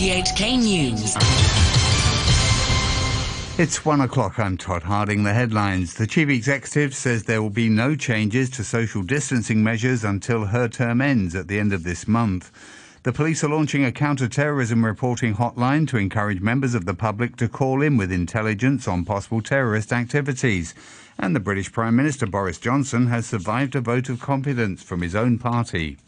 RTHK News. It's one o'clock. I'm Todd Harding. The headlines. The chief executive says there will be no changes to social distancing measures until her term ends at the end of this month. The police are launching a counter-terrorism reporting hotline to encourage members of the public to call in with intelligence on possible terrorist activities. And the British Prime Minister Boris Johnson has survived a vote of confidence from his own party.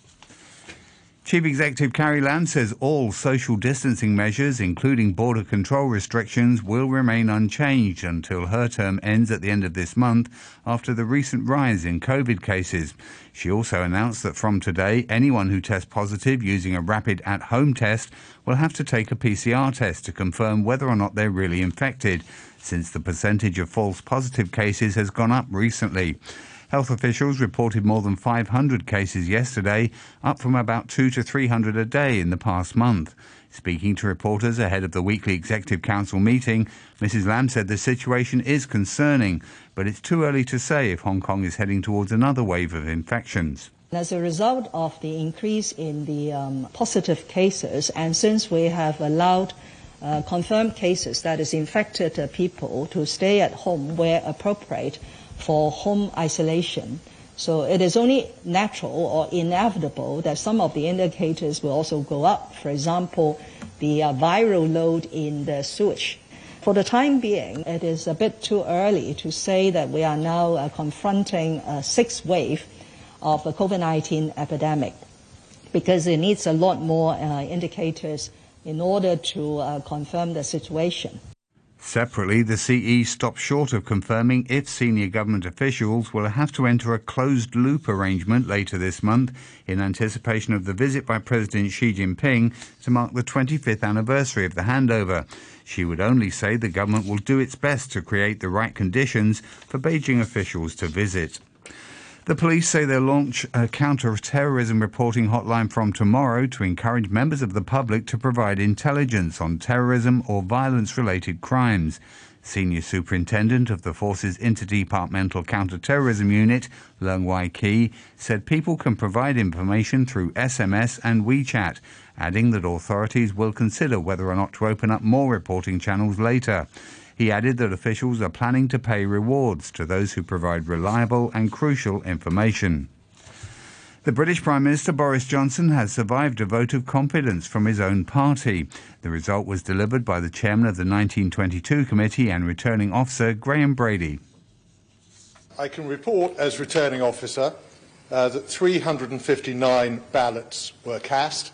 Chief Executive Carrie Lam says all social distancing measures, including border control restrictions, will remain unchanged until her term ends at the end of this month after the recent rise in COVID cases. She also announced that from today, anyone who tests positive using a rapid at home test will have to take a PCR test to confirm whether or not they're really infected, since the percentage of false positive cases has gone up recently. Health officials reported more than 500 cases yesterday, up from about 2 to 300 a day in the past month. Speaking to reporters ahead of the weekly Executive Council meeting, Mrs. Lam said the situation is concerning, but it's too early to say if Hong Kong is heading towards another wave of infections. As a result of the increase in the um, positive cases, and since we have allowed uh, confirmed cases, that is, infected uh, people, to stay at home where appropriate, for home isolation. So it is only natural or inevitable that some of the indicators will also go up. For example, the uh, viral load in the sewage. For the time being, it is a bit too early to say that we are now uh, confronting a sixth wave of the COVID-19 epidemic because it needs a lot more uh, indicators in order to uh, confirm the situation. Separately, the CE stopped short of confirming if senior government officials will have to enter a closed loop arrangement later this month in anticipation of the visit by President Xi Jinping to mark the 25th anniversary of the handover. She would only say the government will do its best to create the right conditions for Beijing officials to visit. The police say they'll launch a counter-terrorism reporting hotline from tomorrow to encourage members of the public to provide intelligence on terrorism or violence-related crimes. Senior Superintendent of the Force's Interdepartmental Counter-Terrorism Unit, Leung Wai Ki, said people can provide information through SMS and WeChat, adding that authorities will consider whether or not to open up more reporting channels later. He added that officials are planning to pay rewards to those who provide reliable and crucial information. The British Prime Minister Boris Johnson has survived a vote of confidence from his own party. The result was delivered by the chairman of the 1922 committee and returning officer Graham Brady. I can report as returning officer uh, that 359 ballots were cast,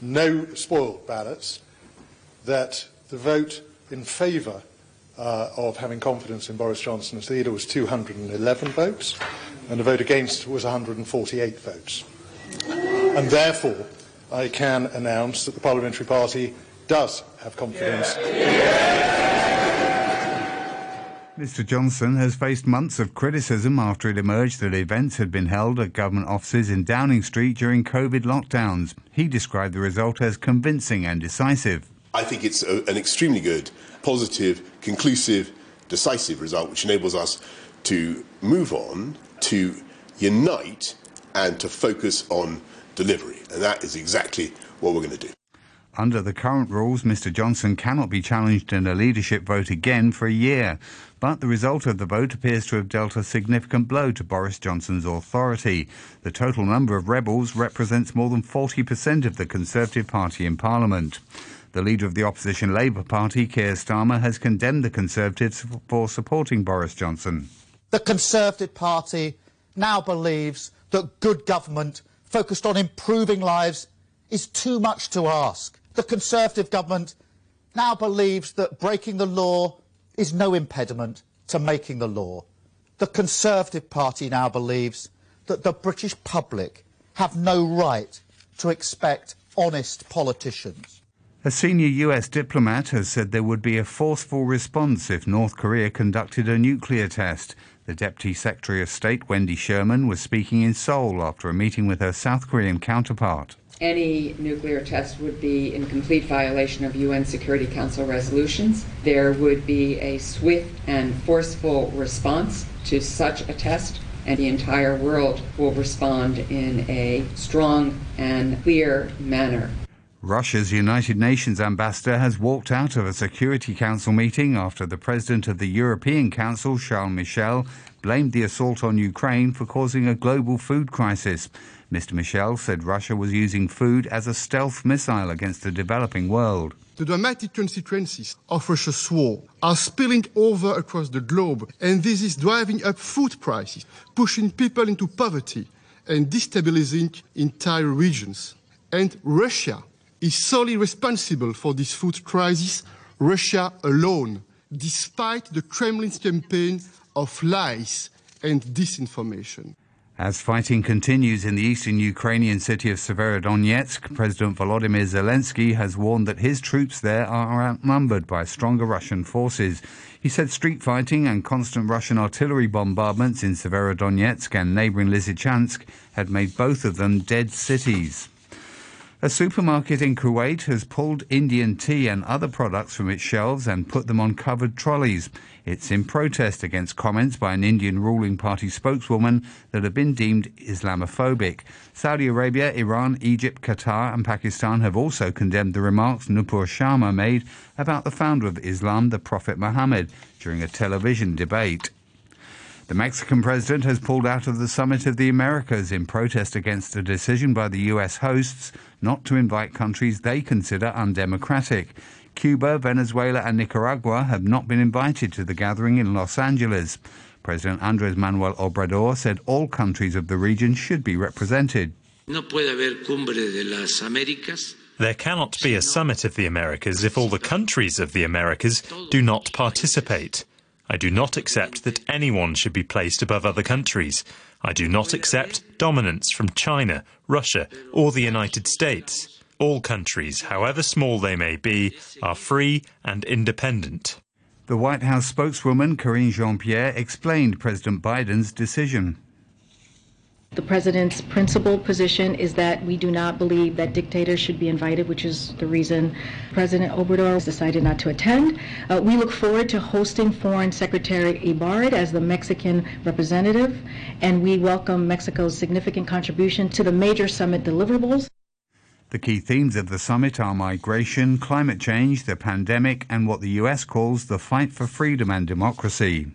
no spoiled ballots, that the vote in favour uh, of having confidence in Boris Johnson as leader was 211 votes, and the vote against was 148 votes. And therefore, I can announce that the Parliamentary Party does have confidence. Mr Johnson has faced months of criticism after it emerged that events had been held at government offices in Downing Street during COVID lockdowns. He described the result as convincing and decisive. I think it's a, an extremely good, positive, conclusive, decisive result, which enables us to move on, to unite, and to focus on delivery. And that is exactly what we're going to do. Under the current rules, Mr Johnson cannot be challenged in a leadership vote again for a year. But the result of the vote appears to have dealt a significant blow to Boris Johnson's authority. The total number of rebels represents more than 40% of the Conservative Party in Parliament. The leader of the opposition Labour Party, Keir Starmer, has condemned the Conservatives for supporting Boris Johnson. The Conservative Party now believes that good government focused on improving lives is too much to ask. The Conservative government now believes that breaking the law is no impediment to making the law. The Conservative Party now believes that the British public have no right to expect honest politicians. A senior US diplomat has said there would be a forceful response if North Korea conducted a nuclear test. The Deputy Secretary of State, Wendy Sherman, was speaking in Seoul after a meeting with her South Korean counterpart. Any nuclear test would be in complete violation of UN Security Council resolutions. There would be a swift and forceful response to such a test, and the entire world will respond in a strong and clear manner. Russia's United Nations ambassador has walked out of a Security Council meeting after the president of the European Council, Charles Michel, blamed the assault on Ukraine for causing a global food crisis. Mr. Michel said Russia was using food as a stealth missile against the developing world. The dramatic consequences of Russia's war are spilling over across the globe, and this is driving up food prices, pushing people into poverty, and destabilizing entire regions. And Russia is solely responsible for this food crisis, Russia alone, despite the Kremlin's campaign of lies and disinformation. As fighting continues in the eastern Ukrainian city of Severodonetsk, President Volodymyr Zelensky has warned that his troops there are outnumbered by stronger Russian forces. He said street fighting and constant Russian artillery bombardments in Severodonetsk and neighboring Lysychansk had made both of them dead cities. A supermarket in Kuwait has pulled Indian tea and other products from its shelves and put them on covered trolleys. It's in protest against comments by an Indian ruling party spokeswoman that have been deemed Islamophobic. Saudi Arabia, Iran, Egypt, Qatar, and Pakistan have also condemned the remarks Nupur Sharma made about the founder of Islam, the Prophet Muhammad, during a television debate. The Mexican president has pulled out of the Summit of the Americas in protest against a decision by the U.S. hosts not to invite countries they consider undemocratic. Cuba, Venezuela, and Nicaragua have not been invited to the gathering in Los Angeles. President Andres Manuel Obrador said all countries of the region should be represented. No puede haber cumbre de las Américas. There cannot be a summit of the Americas if all the countries of the Americas do not participate. I do not accept that anyone should be placed above other countries. I do not accept dominance from China, Russia, or the United States. All countries, however small they may be, are free and independent. The White House spokeswoman, Karine Jean Pierre, explained President Biden's decision. The president's principal position is that we do not believe that dictators should be invited, which is the reason President Obrador has decided not to attend. Uh, we look forward to hosting Foreign Secretary Ebrard as the Mexican representative, and we welcome Mexico's significant contribution to the major summit deliverables. The key themes of the summit are migration, climate change, the pandemic, and what the US calls the fight for freedom and democracy.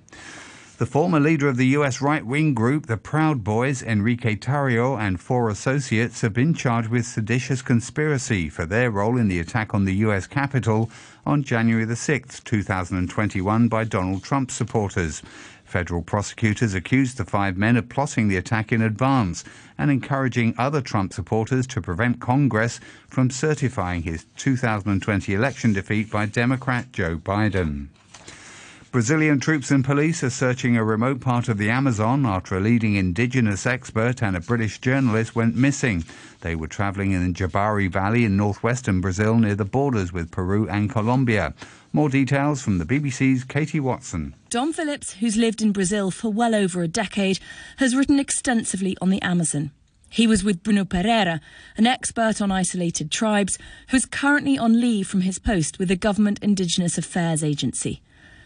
The former leader of the U.S. right wing group, the Proud Boys, Enrique Tarrio, and four associates have been charged with seditious conspiracy for their role in the attack on the U.S. Capitol on January the 6th, 2021, by Donald Trump supporters. Federal prosecutors accused the five men of plotting the attack in advance and encouraging other Trump supporters to prevent Congress from certifying his 2020 election defeat by Democrat Joe Biden. Brazilian troops and police are searching a remote part of the Amazon after a leading indigenous expert and a British journalist went missing. They were travelling in the Javari Valley in northwestern Brazil near the borders with Peru and Colombia. More details from the BBC's Katie Watson. Dom Phillips, who's lived in Brazil for well over a decade, has written extensively on the Amazon. He was with Bruno Pereira, an expert on isolated tribes, who's currently on leave from his post with the Government Indigenous Affairs Agency.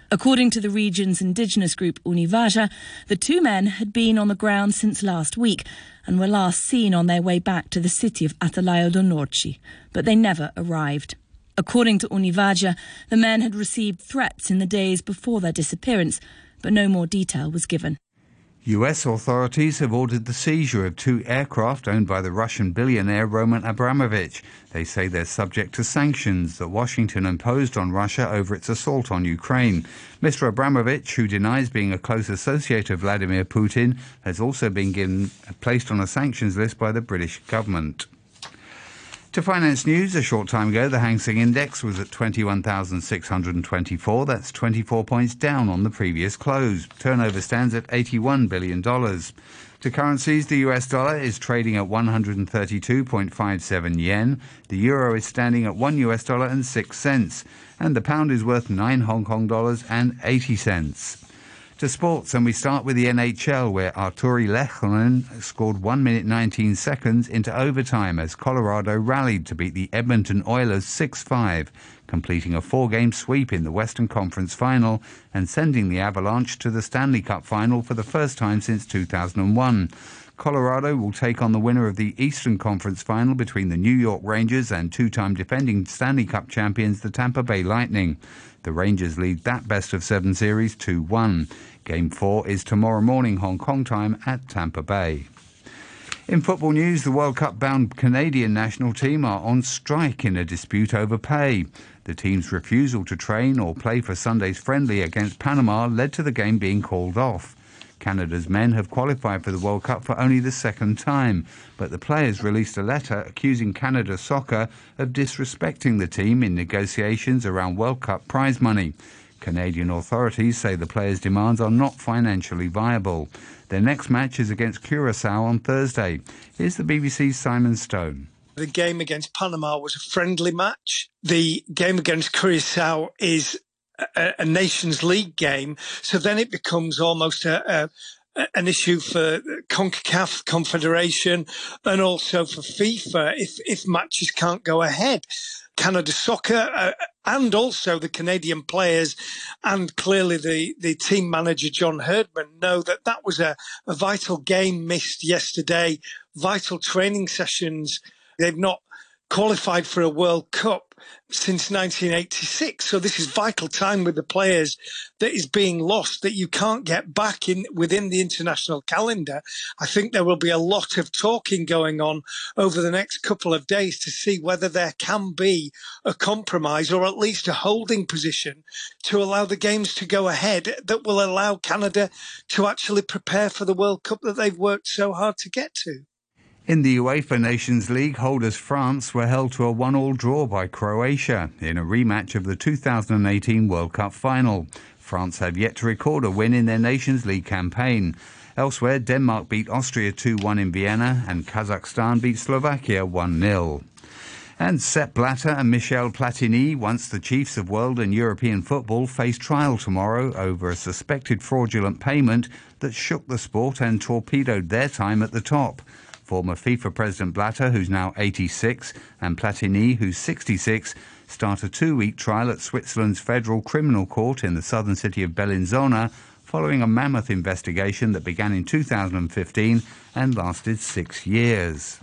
According to the region's indigenous group Univaja, the two men had been on the ground since last week and were last seen on their way back to the city of Atalaia do Norte, but they never arrived. According to Univaja, the men had received threats in the days before their disappearance, but no more detail was given. US authorities have ordered the seizure of two aircraft owned by the Russian billionaire Roman Abramovich. They say they're subject to sanctions that Washington imposed on Russia over its assault on Ukraine. Mr. Abramovich, who denies being a close associate of Vladimir Putin, has also been given, placed on a sanctions list by the British government. To finance news, a short time ago, the Hang Seng Index was at 21,624. That's 24 points down on the previous close. Turnover stands at $81 billion. To currencies, the US dollar is trading at 132.57 yen. The euro is standing at 1 US dollar and 6 cents. And the pound is worth 9 Hong Kong dollars and 80 cents. To sports, and we start with the NHL, where Artturi Lehkonen scored 1 minute 19 seconds into overtime as Colorado rallied to beat the Edmonton Oilers 6 5, completing a four game sweep in the Western Conference final and sending the Avalanche to the Stanley Cup final for the first time since 2001. Colorado will take on the winner of the Eastern Conference final between the New York Rangers and two time defending Stanley Cup champions, the Tampa Bay Lightning. The Rangers lead that best of seven series 2 1. Game four is tomorrow morning, Hong Kong time at Tampa Bay. In football news, the World Cup bound Canadian national team are on strike in a dispute over pay. The team's refusal to train or play for Sunday's friendly against Panama led to the game being called off. Canada's men have qualified for the World Cup for only the second time, but the players released a letter accusing Canada Soccer of disrespecting the team in negotiations around World Cup prize money. Canadian authorities say the players' demands are not financially viable. Their next match is against Curacao on Thursday. Here's the BBC's Simon Stone. The game against Panama was a friendly match. The game against Curacao is a, a Nations League game. So then it becomes almost a, a, an issue for CONCACAF Confederation and also for FIFA if, if matches can't go ahead. Canada Soccer uh, and also the Canadian players and clearly the, the team manager John Herdman know that that was a, a vital game missed yesterday, vital training sessions. They've not qualified for a World Cup since 1986. So this is vital time with the players that is being lost that you can't get back in within the international calendar. I think there will be a lot of talking going on over the next couple of days to see whether there can be a compromise or at least a holding position to allow the games to go ahead that will allow Canada to actually prepare for the World Cup that they've worked so hard to get to. In the UEFA Nations League, holders France were held to a one-all draw by Croatia in a rematch of the 2018 World Cup final. France have yet to record a win in their Nations League campaign. Elsewhere, Denmark beat Austria 2-1 in Vienna and Kazakhstan beat Slovakia 1-0. And Sepp Blatter and Michel Platini, once the chiefs of world and European football, face trial tomorrow over a suspected fraudulent payment that shook the sport and torpedoed their time at the top. Former FIFA President Blatter, who's now 86, and Platini, who's 66, start a two week trial at Switzerland's Federal Criminal Court in the southern city of Bellinzona following a mammoth investigation that began in 2015 and lasted six years.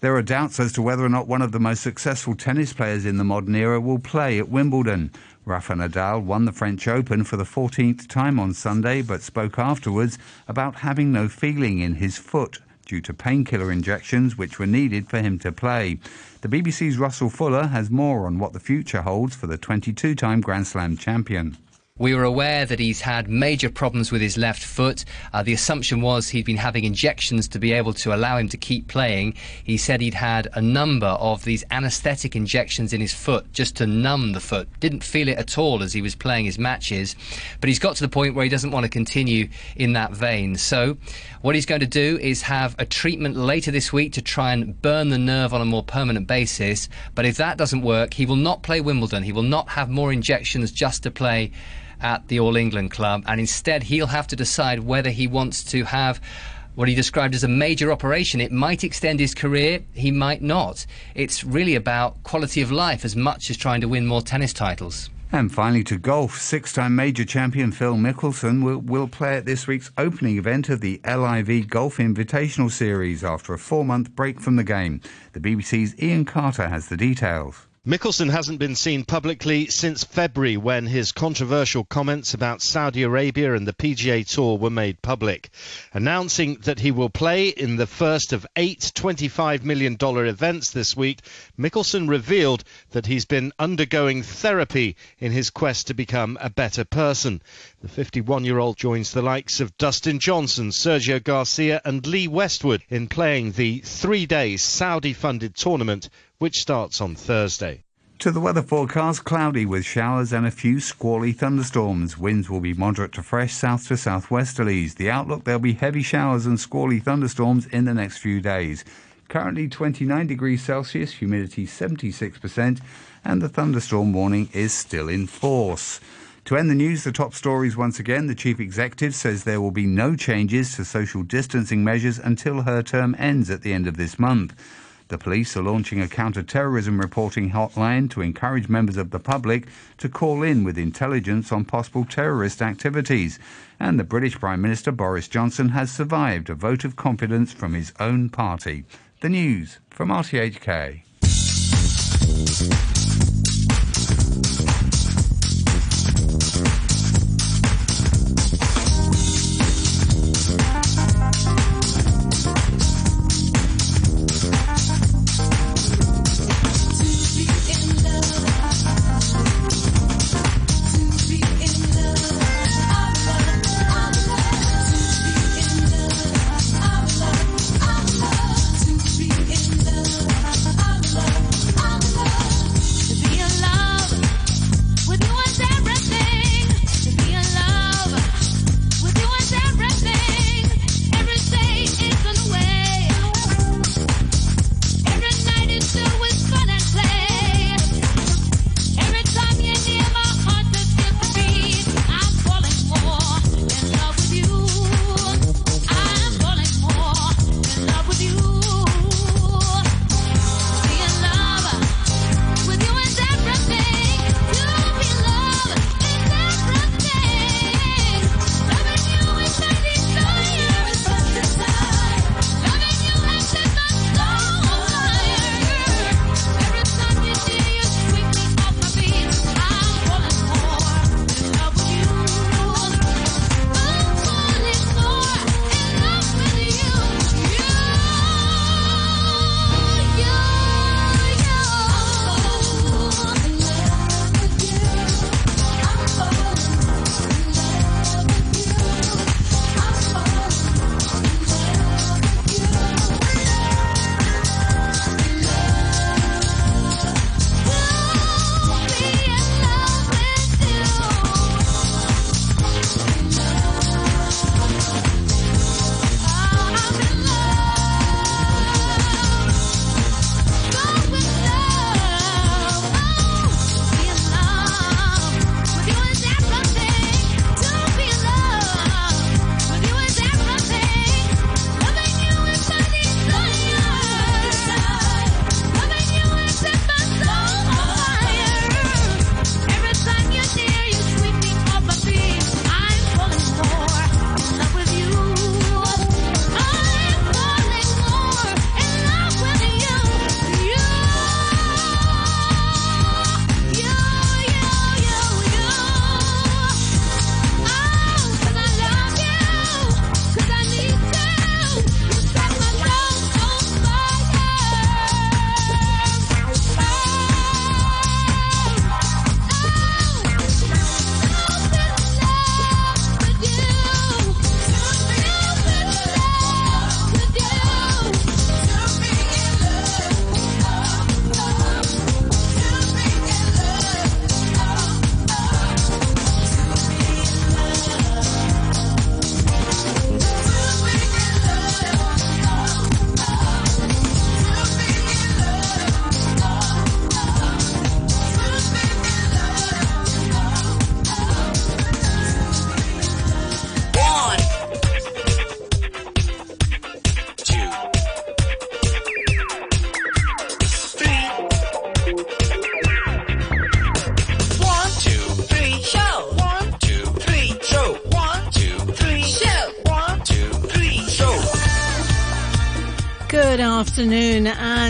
There are doubts as to whether or not one of the most successful tennis players in the modern era will play at Wimbledon. Rafa Nadal won the French Open for the 14th time on Sunday, but spoke afterwards about having no feeling in his foot due to painkiller injections which were needed for him to play. The BBC's Russell Fuller has more on what the future holds for the 22 time Grand Slam champion. We were aware that he's had major problems with his left foot. Uh, the assumption was he'd been having injections to be able to allow him to keep playing. He said he'd had a number of these anesthetic injections in his foot just to numb the foot. Didn't feel it at all as he was playing his matches. But he's got to the point where he doesn't want to continue in that vein. So, what he's going to do is have a treatment later this week to try and burn the nerve on a more permanent basis. But if that doesn't work, he will not play Wimbledon. He will not have more injections just to play at the All England club, and instead he'll have to decide whether he wants to have what he described as a major operation. It might extend his career, he might not. It's really about quality of life as much as trying to win more tennis titles. And finally to golf, six-time major champion Phil Mickelson will, will play at this week's opening event of the LIV Golf Invitational Series after a four-month break from the game. The BBC's Ian Carter has the details. Mickelson hasn't been seen publicly since February when his controversial comments about Saudi Arabia and the PGA Tour were made public. Announcing that he will play in the first of eight $25 million events this week, Mickelson revealed that he's been undergoing therapy in his quest to become a better person. The 51 year old joins the likes of Dustin Johnson, Sergio Garcia, and Lee Westwood in playing the three day Saudi funded tournament which starts on Thursday. To the weather forecast, cloudy with showers and a few squally thunderstorms. Winds will be moderate to fresh south to southwesterlies. The outlook there'll be heavy showers and squally thunderstorms in the next few days. Currently 29 degrees Celsius, humidity 76%, and the thunderstorm warning is still in force. To end the news, the top stories once again. The chief executive says there will be no changes to social distancing measures until her term ends at the end of this month. The police are launching a counter terrorism reporting hotline to encourage members of the public to call in with intelligence on possible terrorist activities. And the British Prime Minister Boris Johnson has survived a vote of confidence from his own party. The news from RTHK.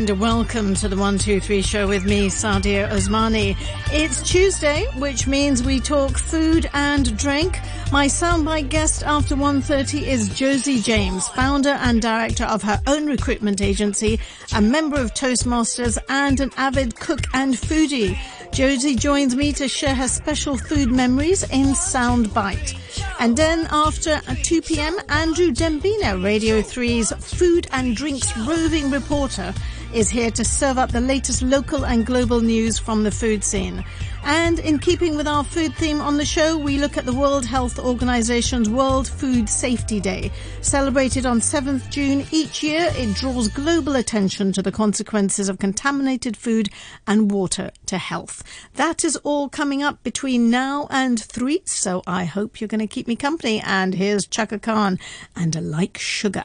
And welcome to the 123 show with me, Sadia Osmani. It's Tuesday, which means we talk food and drink. My soundbite guest after 1.30 is Josie James, founder and director of her own recruitment agency, a member of Toastmasters and an avid cook and foodie. Josie joins me to share her special food memories in Soundbite. And then after 2 p.m., Andrew Dembina, Radio 3's food and drinks roving reporter, is here to serve up the latest local and global news from the food scene. And in keeping with our food theme on the show, we look at the World Health Organization's World Food Safety Day. Celebrated on 7th June each year, it draws global attention to the consequences of contaminated food and water to health. That is all coming up between now and 3, so I hope you're going to keep me company. And here's Chaka Khan and Like Sugar.